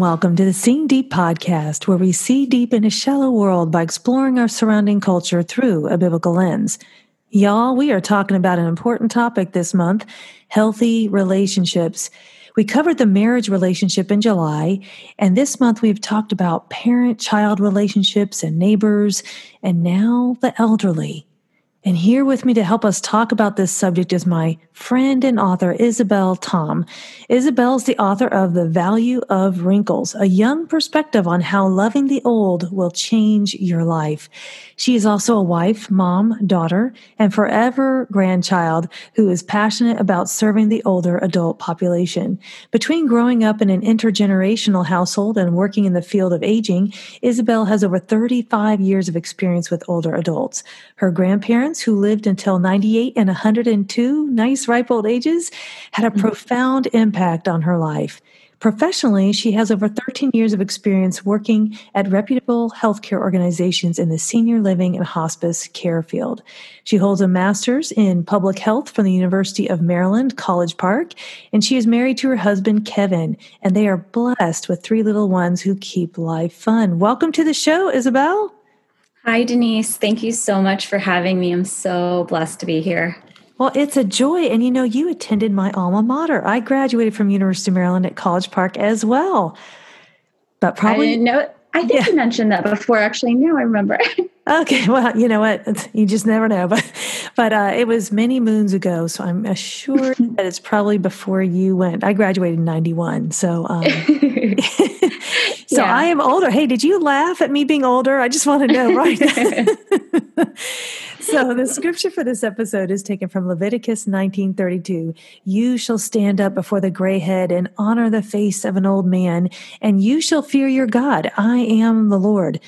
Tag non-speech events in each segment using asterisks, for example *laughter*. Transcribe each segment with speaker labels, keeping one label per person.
Speaker 1: welcome to the Seeing Deep podcast, where we see deep in a shallow world by exploring our surrounding culture through a biblical lens. Y'all, we are talking about an important topic this month healthy relationships. We covered the marriage relationship in July, and this month we've talked about parent child relationships and neighbors, and now the elderly. And here with me to help us talk about this subject is my friend and author, Isabel Tom. Isabel is the author of The Value of Wrinkles, a young perspective on how loving the old will change your life. She is also a wife, mom, daughter, and forever grandchild who is passionate about serving the older adult population. Between growing up in an intergenerational household and working in the field of aging, Isabel has over 35 years of experience with older adults. Her grandparents, who lived until 98 and 102, nice ripe old ages, had a mm-hmm. profound impact on her life. Professionally, she has over 13 years of experience working at reputable healthcare organizations in the senior living and hospice care field. She holds a master's in public health from the University of Maryland, College Park, and she is married to her husband, Kevin, and they are blessed with three little ones who keep life fun. Welcome to the show, Isabel.
Speaker 2: Hi, Denise. Thank you so much for having me. I'm so blessed to be here.
Speaker 1: Well, it's a joy. And you know, you attended my alma mater. I graduated from University of Maryland at College Park as well.
Speaker 2: But probably I didn't know I think yeah. you mentioned that before. Actually, now I remember. *laughs*
Speaker 1: okay, well, you know what? It's, you just never know. *laughs* But, but uh, it was many moons ago, so I'm assured *laughs* that it's probably before you went. I graduated in '91, so um, so yeah. I am older. Hey, did you laugh at me being older? I just want to know, right? *laughs* *laughs* so the scripture for this episode is taken from Leviticus 19:32. You shall stand up before the gray head and honor the face of an old man, and you shall fear your God. I am the Lord.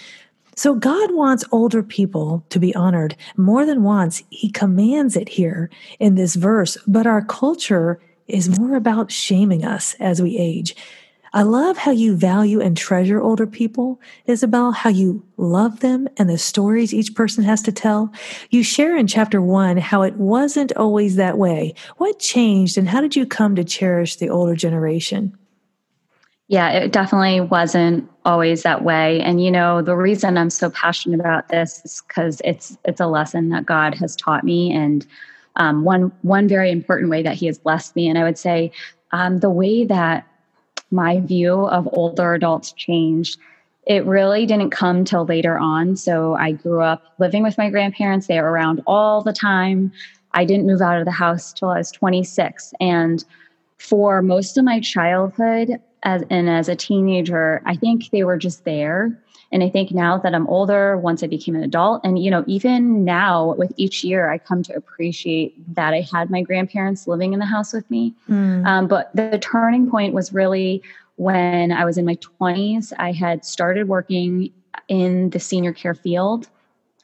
Speaker 1: So God wants older people to be honored more than once. He commands it here in this verse, but our culture is more about shaming us as we age. I love how you value and treasure older people, Isabel, how you love them and the stories each person has to tell. You share in chapter one how it wasn't always that way. What changed and how did you come to cherish the older generation?
Speaker 2: Yeah, it definitely wasn't always that way. And you know, the reason I'm so passionate about this is because it's it's a lesson that God has taught me and um, one one very important way that he has blessed me. And I would say um, the way that my view of older adults changed. It really didn't come till later on. So I grew up living with my grandparents. They were around all the time. I didn't move out of the house till I was 26. And for most of my childhood as, and as a teenager, I think they were just there. And I think now that I'm older, once I became an adult, and you know, even now with each year, I come to appreciate that I had my grandparents living in the house with me. Mm. Um, but the turning point was really when I was in my 20s. I had started working in the senior care field.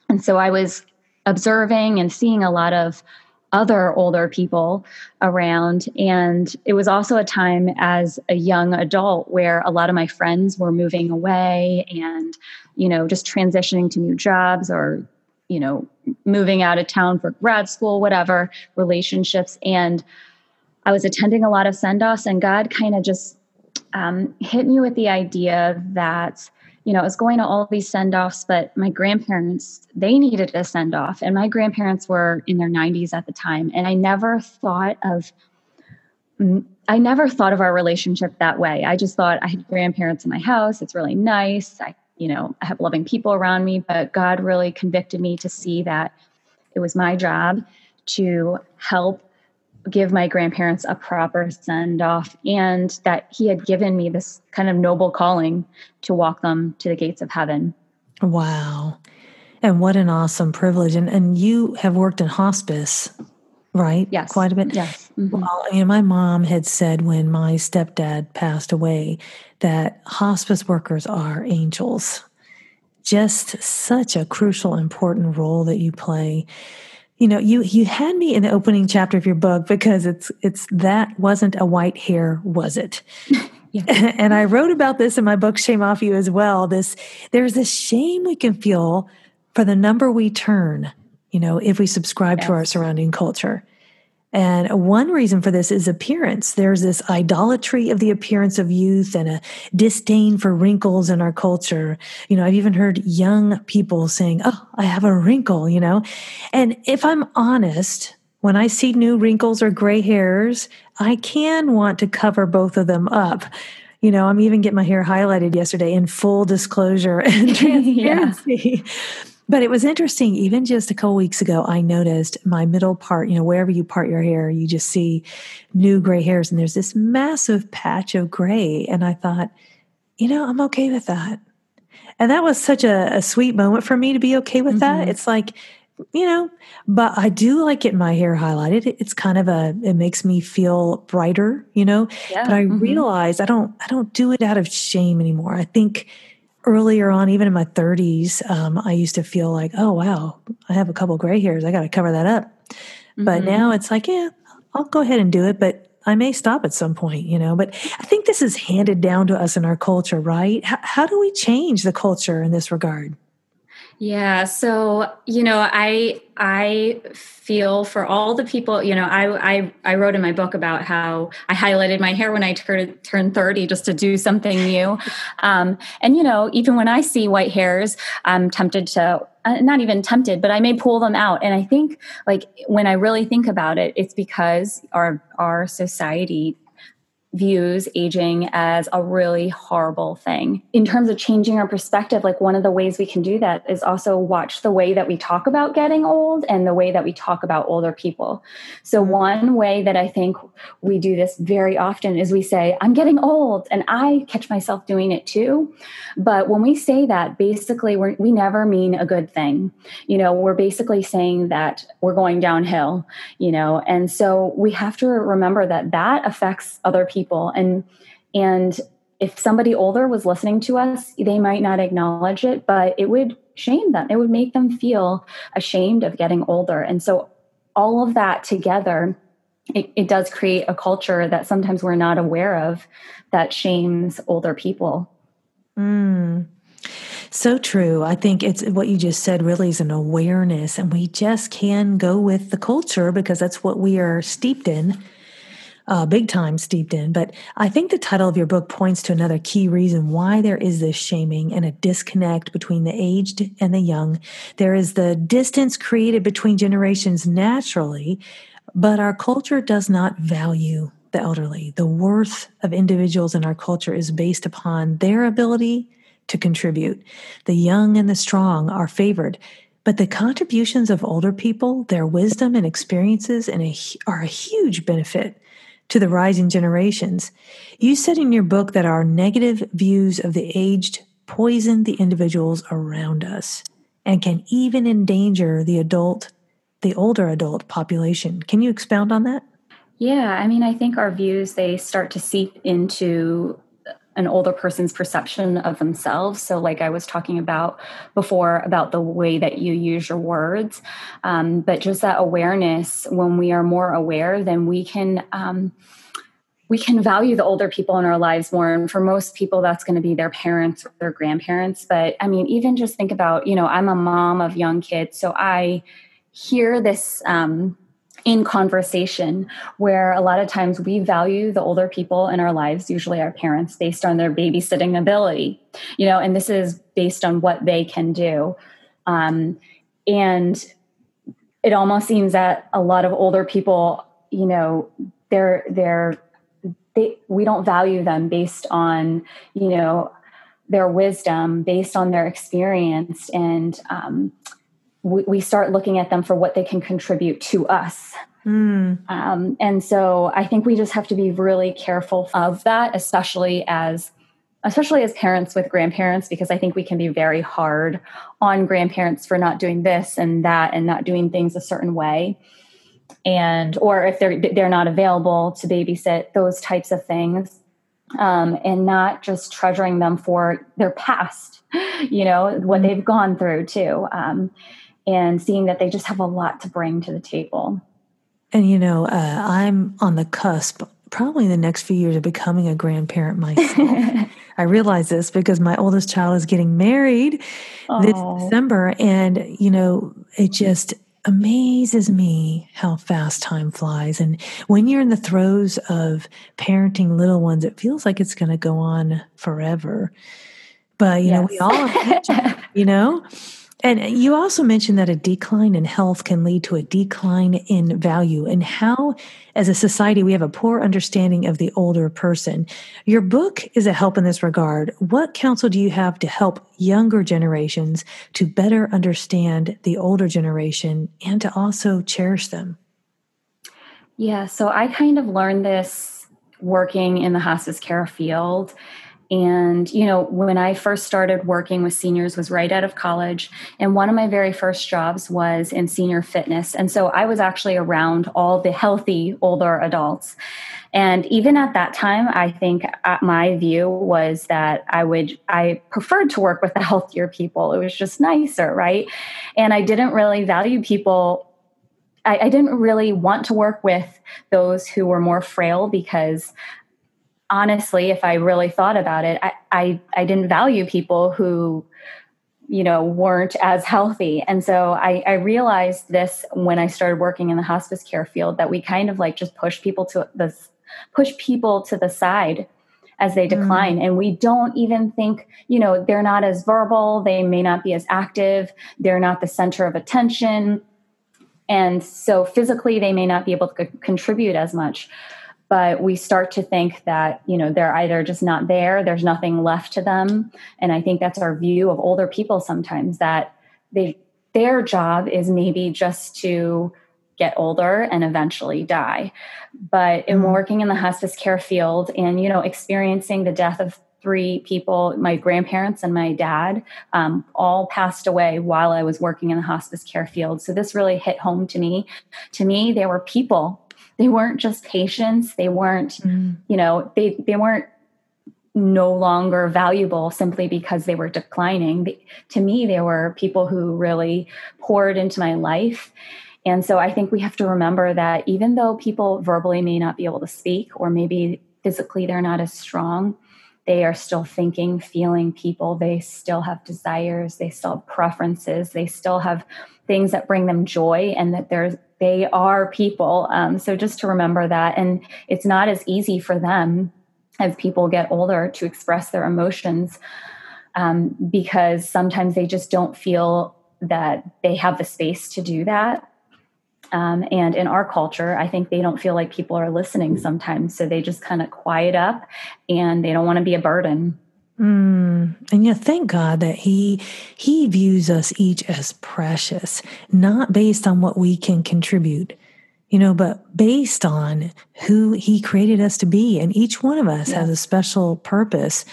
Speaker 2: And so I was observing and seeing a lot of other older people around. And it was also a time as a young adult where a lot of my friends were moving away and, you know, just transitioning to new jobs or, you know, moving out of town for grad school, whatever, relationships. And I was attending a lot of send offs, and God kind of just um, hit me with the idea that you know, I was going to all these send offs, but my grandparents, they needed a send off. And my grandparents were in their 90s at the time. And I never thought of, mm, I never thought of our relationship that way. I just thought I had grandparents in my house. It's really nice. I, you know, I have loving people around me, but God really convicted me to see that it was my job to help give my grandparents a proper send off and that he had given me this kind of noble calling to walk them to the gates of heaven.
Speaker 1: Wow. And what an awesome privilege. And and you have worked in hospice, right?
Speaker 2: Yes.
Speaker 1: Quite a bit.
Speaker 2: Yes.
Speaker 1: Mm-hmm. Well, you know, my mom had said when my stepdad passed away that hospice workers are angels. Just such a crucial, important role that you play you know you you had me in the opening chapter of your book because it's it's that wasn't a white hair was it *laughs* yeah. *laughs* and i wrote about this in my book shame off you as well this there's this shame we can feel for the number we turn you know if we subscribe yes. to our surrounding culture And one reason for this is appearance. There's this idolatry of the appearance of youth and a disdain for wrinkles in our culture. You know, I've even heard young people saying, Oh, I have a wrinkle, you know. And if I'm honest, when I see new wrinkles or gray hairs, I can want to cover both of them up. You know, I'm even getting my hair highlighted yesterday in full disclosure *laughs* and *laughs* transparency. yeah. But it was interesting. Even just a couple weeks ago, I noticed my middle part, you know, wherever you part your hair, you just see new gray hairs. And there's this massive patch of gray. And I thought, you know, I'm okay with that. And that was such a, a sweet moment for me to be okay with mm-hmm. that. It's like, you know, but I do like getting my hair highlighted. It's kind of a, it makes me feel brighter, you know, yeah. but I mm-hmm. realize I don't, I don't do it out of shame anymore. I think, earlier on, even in my 30s, um, I used to feel like, oh, wow, I have a couple gray hairs. I got to cover that up. Mm-hmm. But now it's like, yeah, I'll go ahead and do it. But I may stop at some point, you know. But I think this is handed down to us in our culture, right? H- how do we change the culture in this regard?
Speaker 2: Yeah, so you know, I I feel for all the people. You know, I I I wrote in my book about how I highlighted my hair when I turned turned thirty just to do something new. *laughs* Um, and you know, even when I see white hairs, I'm tempted to uh, not even tempted, but I may pull them out. And I think, like when I really think about it, it's because our our society views aging as a really horrible thing. In terms of changing our perspective, like one of the ways we can do that is also watch the way that we talk about getting old and the way that we talk about older people. So, one way that I think we do this very often is we say, I'm getting old, and I catch myself doing it too. But when we say that, basically, we we never mean a good thing. You know, we're basically saying that we're going downhill, you know, and so we have to remember that that affects other people people. And and if somebody older was listening to us they might not acknowledge it but it would shame them. It would make them feel ashamed of getting older. And so all of that together it, it does create a culture that sometimes we're not aware of that shames older people.
Speaker 1: Mm. So true. I think it's what you just said really is an awareness, and we just can go with the culture because that's what we are steeped in uh, big time steeped in. But I think the title of your book points to another key reason why there is this shaming and a disconnect between the aged and the young. There is the distance created between generations naturally, but our culture does not value the elderly. The worth of individuals in our culture is based upon their ability to contribute. The young and the strong are favored. But the contributions of older people, their wisdom and experiences, and are a huge benefit to the rising generations. You said in your book that our negative views of the aged poison the individuals around us and can even endanger the adult, the older adult population. Can you expound on that?
Speaker 2: Yeah, I mean, I think our views they start to seep into an older person's perception of themselves. So, like I was talking about before, about the way that you use your words, um, but just that awareness. When we are more aware, then we can. Um, we can value the older people in our lives more. And for most people, that's going to be their parents or their grandparents. But I mean, even just think about, you know, I'm a mom of young kids. So I hear this um, in conversation where a lot of times we value the older people in our lives usually our parents based on their babysitting ability you know and this is based on what they can do. Um, and it almost seems that a lot of older people you know they're they're they we don't value them based on you know their wisdom based on their experience. And um, we, we start looking at them for what they can contribute to us. Mm. Um, and so I think we just have to be really careful of that, especially as especially as parents with grandparents because i think we can be very hard on grandparents for not doing this and that and not doing things a certain way and or if they're they're not available to babysit those types of things um, and not just treasuring them for their past *laughs* you know what mm. they've gone through too um, and seeing that they just have a lot to bring to the table.
Speaker 1: And you know, uh, I'm on the cusp, probably in the next few years, of becoming a grandparent myself. *laughs* I realize this because my oldest child is getting married this December, and you know, it just amazes me how fast time flies. And when you're in the throes of parenting little ones, it feels like it's going to go on forever. But, you yes. know, we all imagine, *laughs* you know? And you also mentioned that a decline in health can lead to a decline in value, and how, as a society, we have a poor understanding of the older person. Your book is a help in this regard. What counsel do you have to help younger generations to better understand the older generation and to also cherish them?
Speaker 2: Yeah, so I kind of learned this working in the hospice care field and you know when i first started working with seniors was right out of college. And one of my very first jobs was in senior fitness. And so i was actually around all the healthy older adults. And even at that time i think uh, my view was that i would i preferred to work with the *laughs* healthier people. It was just nicer right? And i didn't really value people I, I, didn't really want to work with those who were more frail because honestly, if I really thought about it, I, I, I didn't value people who, you know, weren't as healthy. And so I, I realized this when I started working in the hospice care field that we kind of like just push people to the push people to the side as they decline mm. and we don't even think you know they're not as verbal they may not be as active they're not the center of attention and so physically they may not be able to contribute as much but we start to think that you know they're either just not there there's nothing left to them. And i think that's our view of older people sometimes that they their job is maybe just to get older and eventually die. But in mm-hmm. working in the hospice care field and you know experiencing the death of three people my grandparents and my dad um, all passed away while i was working in the hospice care field. So this really hit home to me. To me they were people they weren't just patients. They weren't mm. you know they they weren't no longer valuable simply because they were declining. To me they were people who really poured into my life. And so i think we have to remember that even though people verbally may not be able to speak or maybe physically they're not as strong they are still thinking feeling people. They still have desires. They still have preferences. They still have things that bring them joy and that there's they are people. Um, so just to remember that. And it's not as easy for them as people get older to express their emotions um, because sometimes they just don't feel that they have the space to do that. Um, and in our culture, I think they don't feel like people are listening sometimes. So they just kind of quiet up and they don't want to be a burden.
Speaker 1: Mm. And yeah, thank God that He He views us each as precious, not based on what we can contribute, you know, but based on who He created us to be. And each one of us has a special purpose.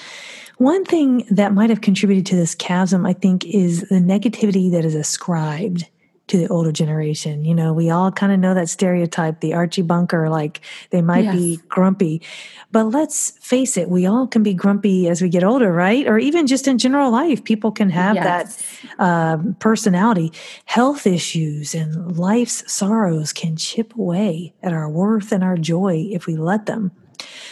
Speaker 1: One thing that might have contributed to this chasm, I think, is the negativity that is ascribed to the older generation. You know, we all kind of know that stereotype, the Archie Bunker, like they might yes. be grumpy. But let's face it, we all can be grumpy as we get older, right? Or even just in general life, people can have yes. that um, personality. Health issues and life's sorrows can chip away at our worth and our joy if we let them.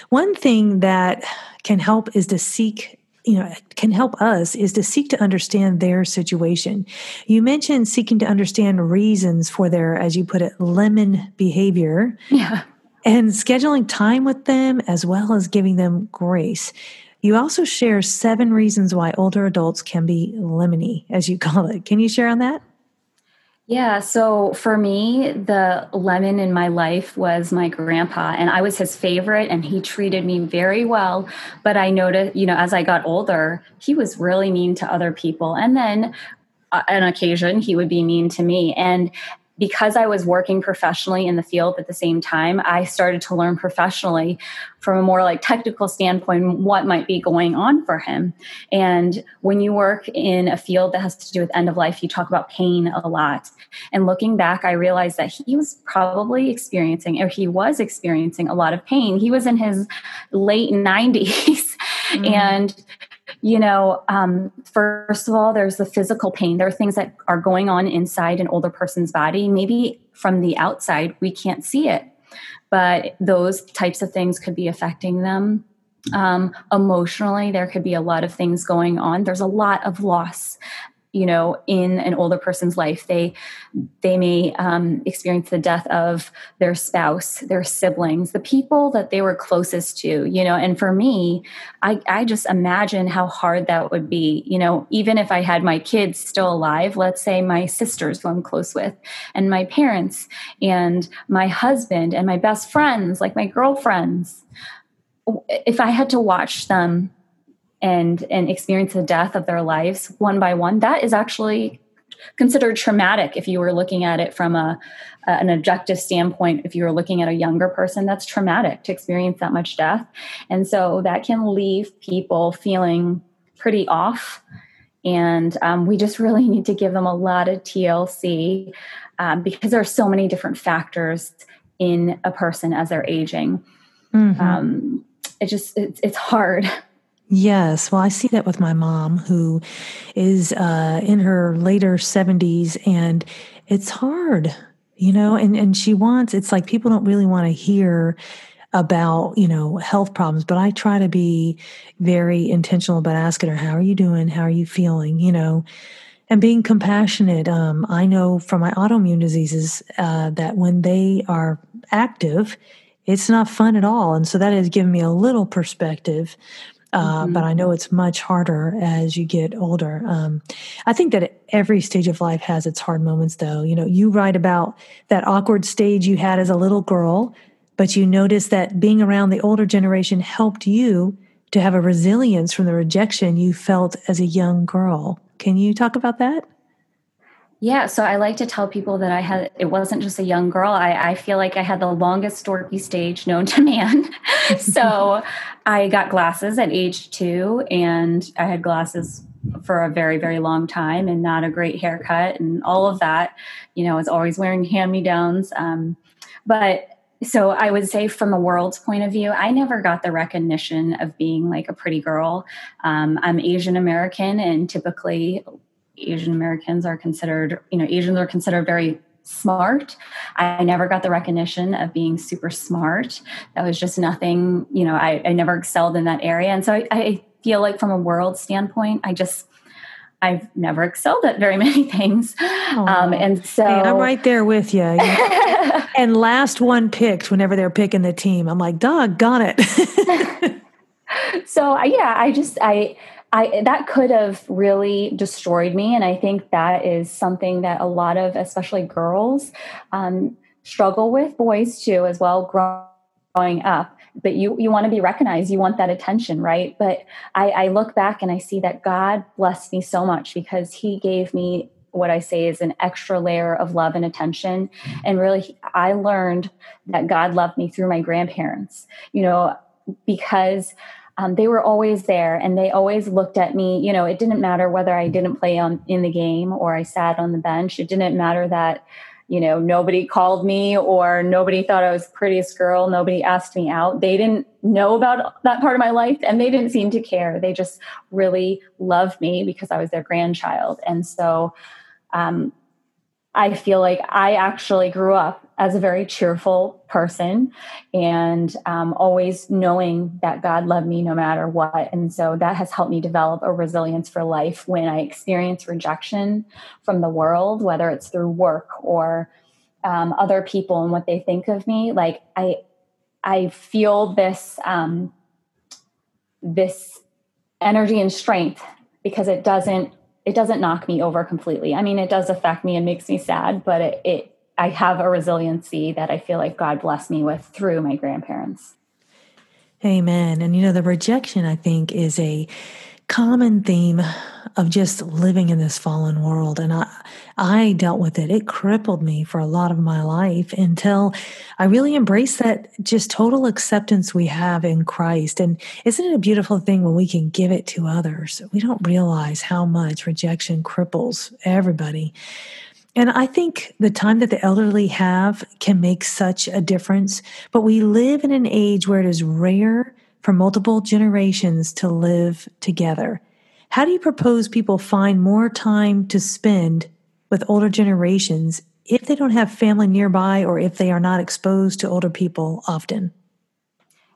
Speaker 1: One thing that can help is to seek you know can help us is to seek to understand their situation. You mentioned seeking to understand reasons for their as you put it lemon behavior.
Speaker 2: Yeah.
Speaker 1: And scheduling time with them as well as giving them grace. You also share seven reasons why older adults can be lemony as you call it. Can you share on that
Speaker 2: yeah, so for me, the lemon in my life was my grandpa, and I was his favorite, and he treated me very well. But I noticed, you know, as I got older, he was really mean to other people. And then uh, on occasion, he would be mean to me. And because I was working professionally in the field at the same time, I started to learn professionally from a more like technical standpoint what might be going on for him. And when you work in a field that has to do with end of life, you talk about pain a lot. And looking back, I realized that he was probably experiencing, or he was experiencing a lot of pain. He was in his late 90s. *laughs* Mm. and you know, um, first of all, there's the physical pain. There are things that are going on inside an older person's body. Maybe from the outside, we can't see it, but those types of things could be affecting them. Um, emotionally, there could be a lot of things going on. There's a lot of loss you know in an older person's life they they may um, experience the death of their spouse their siblings the people that they were closest to you know? And for me i i just imagine how hard that would be you know? Even if i had my kids still alive let's say my sisters who i'm close with and my parents and my husband and my best friends like my girlfriends if i had to watch them and and experience the death of their lives one by one that is actually considered traumatic if you were looking at it from a, an objective standpoint. If you were looking at a younger person that's traumatic to experience that much death. And so that can leave people feeling pretty off. And um, we just really *laughs* need to give them a lot of tlc um, because there are so many different factors in a person as they're aging. Mm-hmm. um, it just it's, it's hard *laughs*
Speaker 1: Yes. Well, I see that with my mom, who is uh, in her later 70s, and it's hard, you know, and, and she wants, it's like people don't really want to hear about, you know, health problems, but I try to be very intentional about asking her, how are you doing? How are you feeling? You know, and being compassionate. Um, I know from my autoimmune diseases uh, that when they are active, it's not fun at all. And so that has given me a little perspective uh, mm-hmm. But I know it's much harder as you get older. Um, I think that every stage of life has its hard moments, though. You know, you write about that awkward stage you had as a little girl, but you notice that being around the older generation helped you to have a resilience from the rejection you felt as a young girl. Can you talk about that?
Speaker 2: Yeah, so I like to tell people that I had, it wasn't just a young girl. I, I feel like I had the longest dorky stage known *laughs* to man. so I got glasses at age two, and I had glasses for a very, very long time and not a great haircut and all of that. You know, I was always wearing hand me downs. Um, but so I would say, from the world's point of view, I never got the recognition of being like a pretty girl. Um, I'm Asian American, and typically Asian Americans are considered, you know, Asians are considered very smart. I never got the recognition of being super smart. That was just nothing, you know, I, I never excelled in that area. And so I, I feel like from a world standpoint, I just, I've never excelled at very *laughs* many things. Um, and so
Speaker 1: hey, I'm right there with you. *laughs* and last one picked whenever they're picking the team, I'm like, dog, got it. *laughs*
Speaker 2: so yeah, I just, I, I, that could have really destroyed me. And I think that is something that a lot of, especially girls, um, struggle with, boys too, as well, growing up. But you, you want to be recognized, you want that attention, right? But I, I look back and I see that God blessed me so much because He gave me what I say is an extra layer of love and attention. And really, I learned that God loved me through my grandparents, you know, because um, they were always there and they always looked at me you know it didn't matter whether i didn't play on in the game or i sat on the bench. It didn't matter that you know nobody called me or nobody thought i was prettiest girl. Nobody asked me out. They didn't know about that part of my life and they didn't seem to care. They just really loved me because i was their grandchild. And so um, I feel like I actually grew up as a very cheerful person and um, always knowing that God loved me no matter what. And so that has helped me develop a resilience for life when I experience rejection from the world, whether it's through work or um, other people and what they think of me. Like I, I feel this, um, this energy and strength because it doesn't it doesn't knock me over completely. I mean, it does affect me and makes me sad, but it, it I have a resiliency that I feel like God blessed me with through my grandparents.
Speaker 1: Amen. And you know, the rejection I think is a common theme of just living in this fallen world. And I, I dealt with it. It crippled me for a lot of my life until I really embraced that just total acceptance we have in Christ. And isn't it a beautiful thing when we can give it to others? We don't realize how much rejection cripples everybody. And I think the time that the elderly have can make such a difference. But we live in an age where it is rare for multiple generations to live together. How do you propose people find more time to spend with older generations if they don't have family nearby or if they are not exposed to older people often?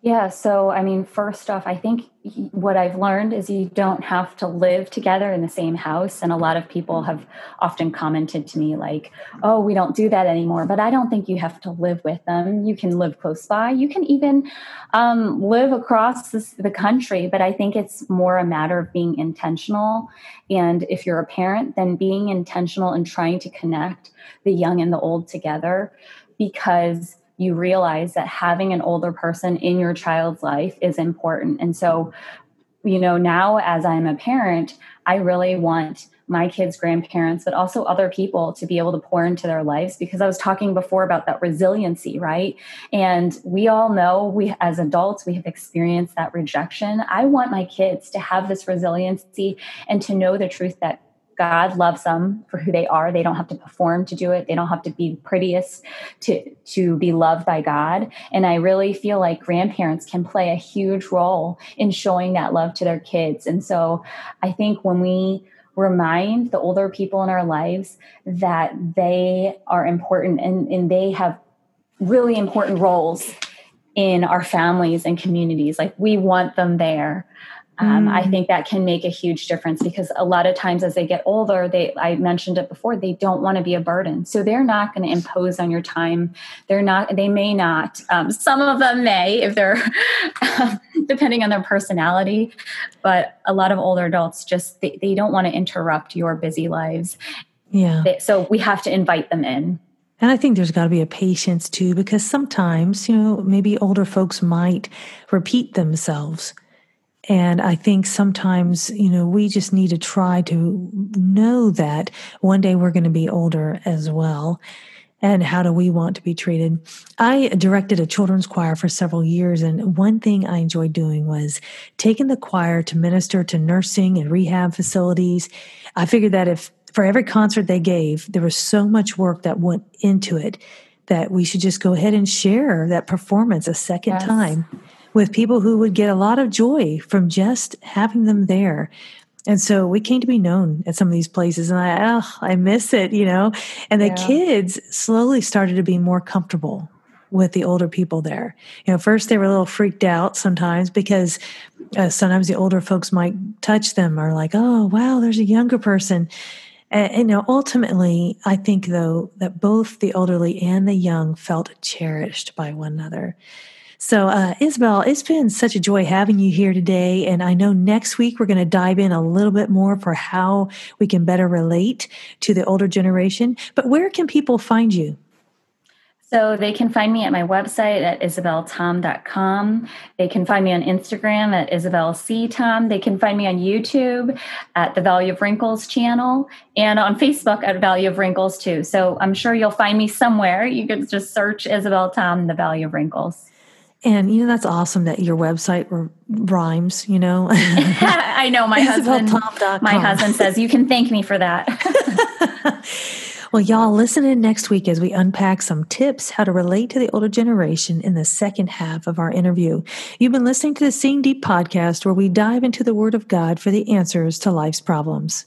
Speaker 2: Yeah, so I mean, first off, I think what I've learned is you don't have to live together in the same house. And a lot of people have often commented to me, like, oh, we don't do that anymore. But I don't think you have to live with them. You can live close by, you can even um, live across the country. But I think it's more a matter of being intentional. And if you're a parent, then being intentional and trying to connect the young and the old together because you realize that having an older person in your child's life is important. And so, you know, now as I'm a parent, I really want my kids' grandparents, but also other people to be able to pour into their lives because I was talking before about that resiliency, right? And we all know we as adults we have experienced that rejection. I want my kids to have this resiliency and to know the truth that God loves them for who they are. They don't have to perform to do it. They don't have to be prettiest to to be loved by God. And I really feel like grandparents can play a huge role in showing that love to their kids. And so I think when we remind the older people in our lives that they are important and, and they have really important roles in our families and communities. Like we want them there um, mm. I think that can make a huge difference because a lot of times as they get older, they I mentioned it before, they don't want to be a burden. So they're not going to impose on your time. They're not, they may not. Um, some of them may if they're *laughs* depending on their personality, but a lot of older adults just they, they don't want to interrupt your busy lives.
Speaker 1: Yeah.
Speaker 2: They, so we have to invite them in.
Speaker 1: And I think there's got to be a patience too, because sometimes, you know, maybe older folks might repeat themselves. And I think sometimes, you know, we just need to try to know that one day we're going to be older as well. And how do we want to be treated? I directed a children's choir for several years. And one thing I enjoyed doing was taking the choir to minister to nursing and rehab facilities. I figured that if for every concert they gave, there was so much work that went into it that we should just go ahead and share that performance a second yes. time with people who would get a lot of joy from just having them there. And so we came to be known at some of these places, and I, oh, I miss it, you know. And the yeah. kids slowly started to be more comfortable with the older people there. You know, first they were a little freaked out sometimes because uh, sometimes the older folks might touch them or like, oh, wow, there's a younger person. And, you know, ultimately, I think though that both the elderly and the young felt cherished by one another. So, uh, Isabel, it's been such a joy having you here today. And I know next week we're going to dive in a little bit more for how we can better relate to the older generation. But where can people find you?
Speaker 2: So they can find me at my website at isabeltom.com. They can find me on Instagram at isabelctom. They can find me on YouTube at the Value of Wrinkles channel and on Facebook at Value of Wrinkles too. So I'm sure you'll find me somewhere. You can just search Isabel Tom, the Value of Wrinkles.
Speaker 1: And you know that's awesome that your website rhymes. You know, *laughs*
Speaker 2: I know my *laughs* husband. My husband says you can thank me for that. *laughs*
Speaker 1: well, y'all listen in next week as we unpack some tips how to relate to the older generation in the second half of our interview. You've been listening to the Seeing Deep podcast, where we dive into the Word of God for the answers to life's problems.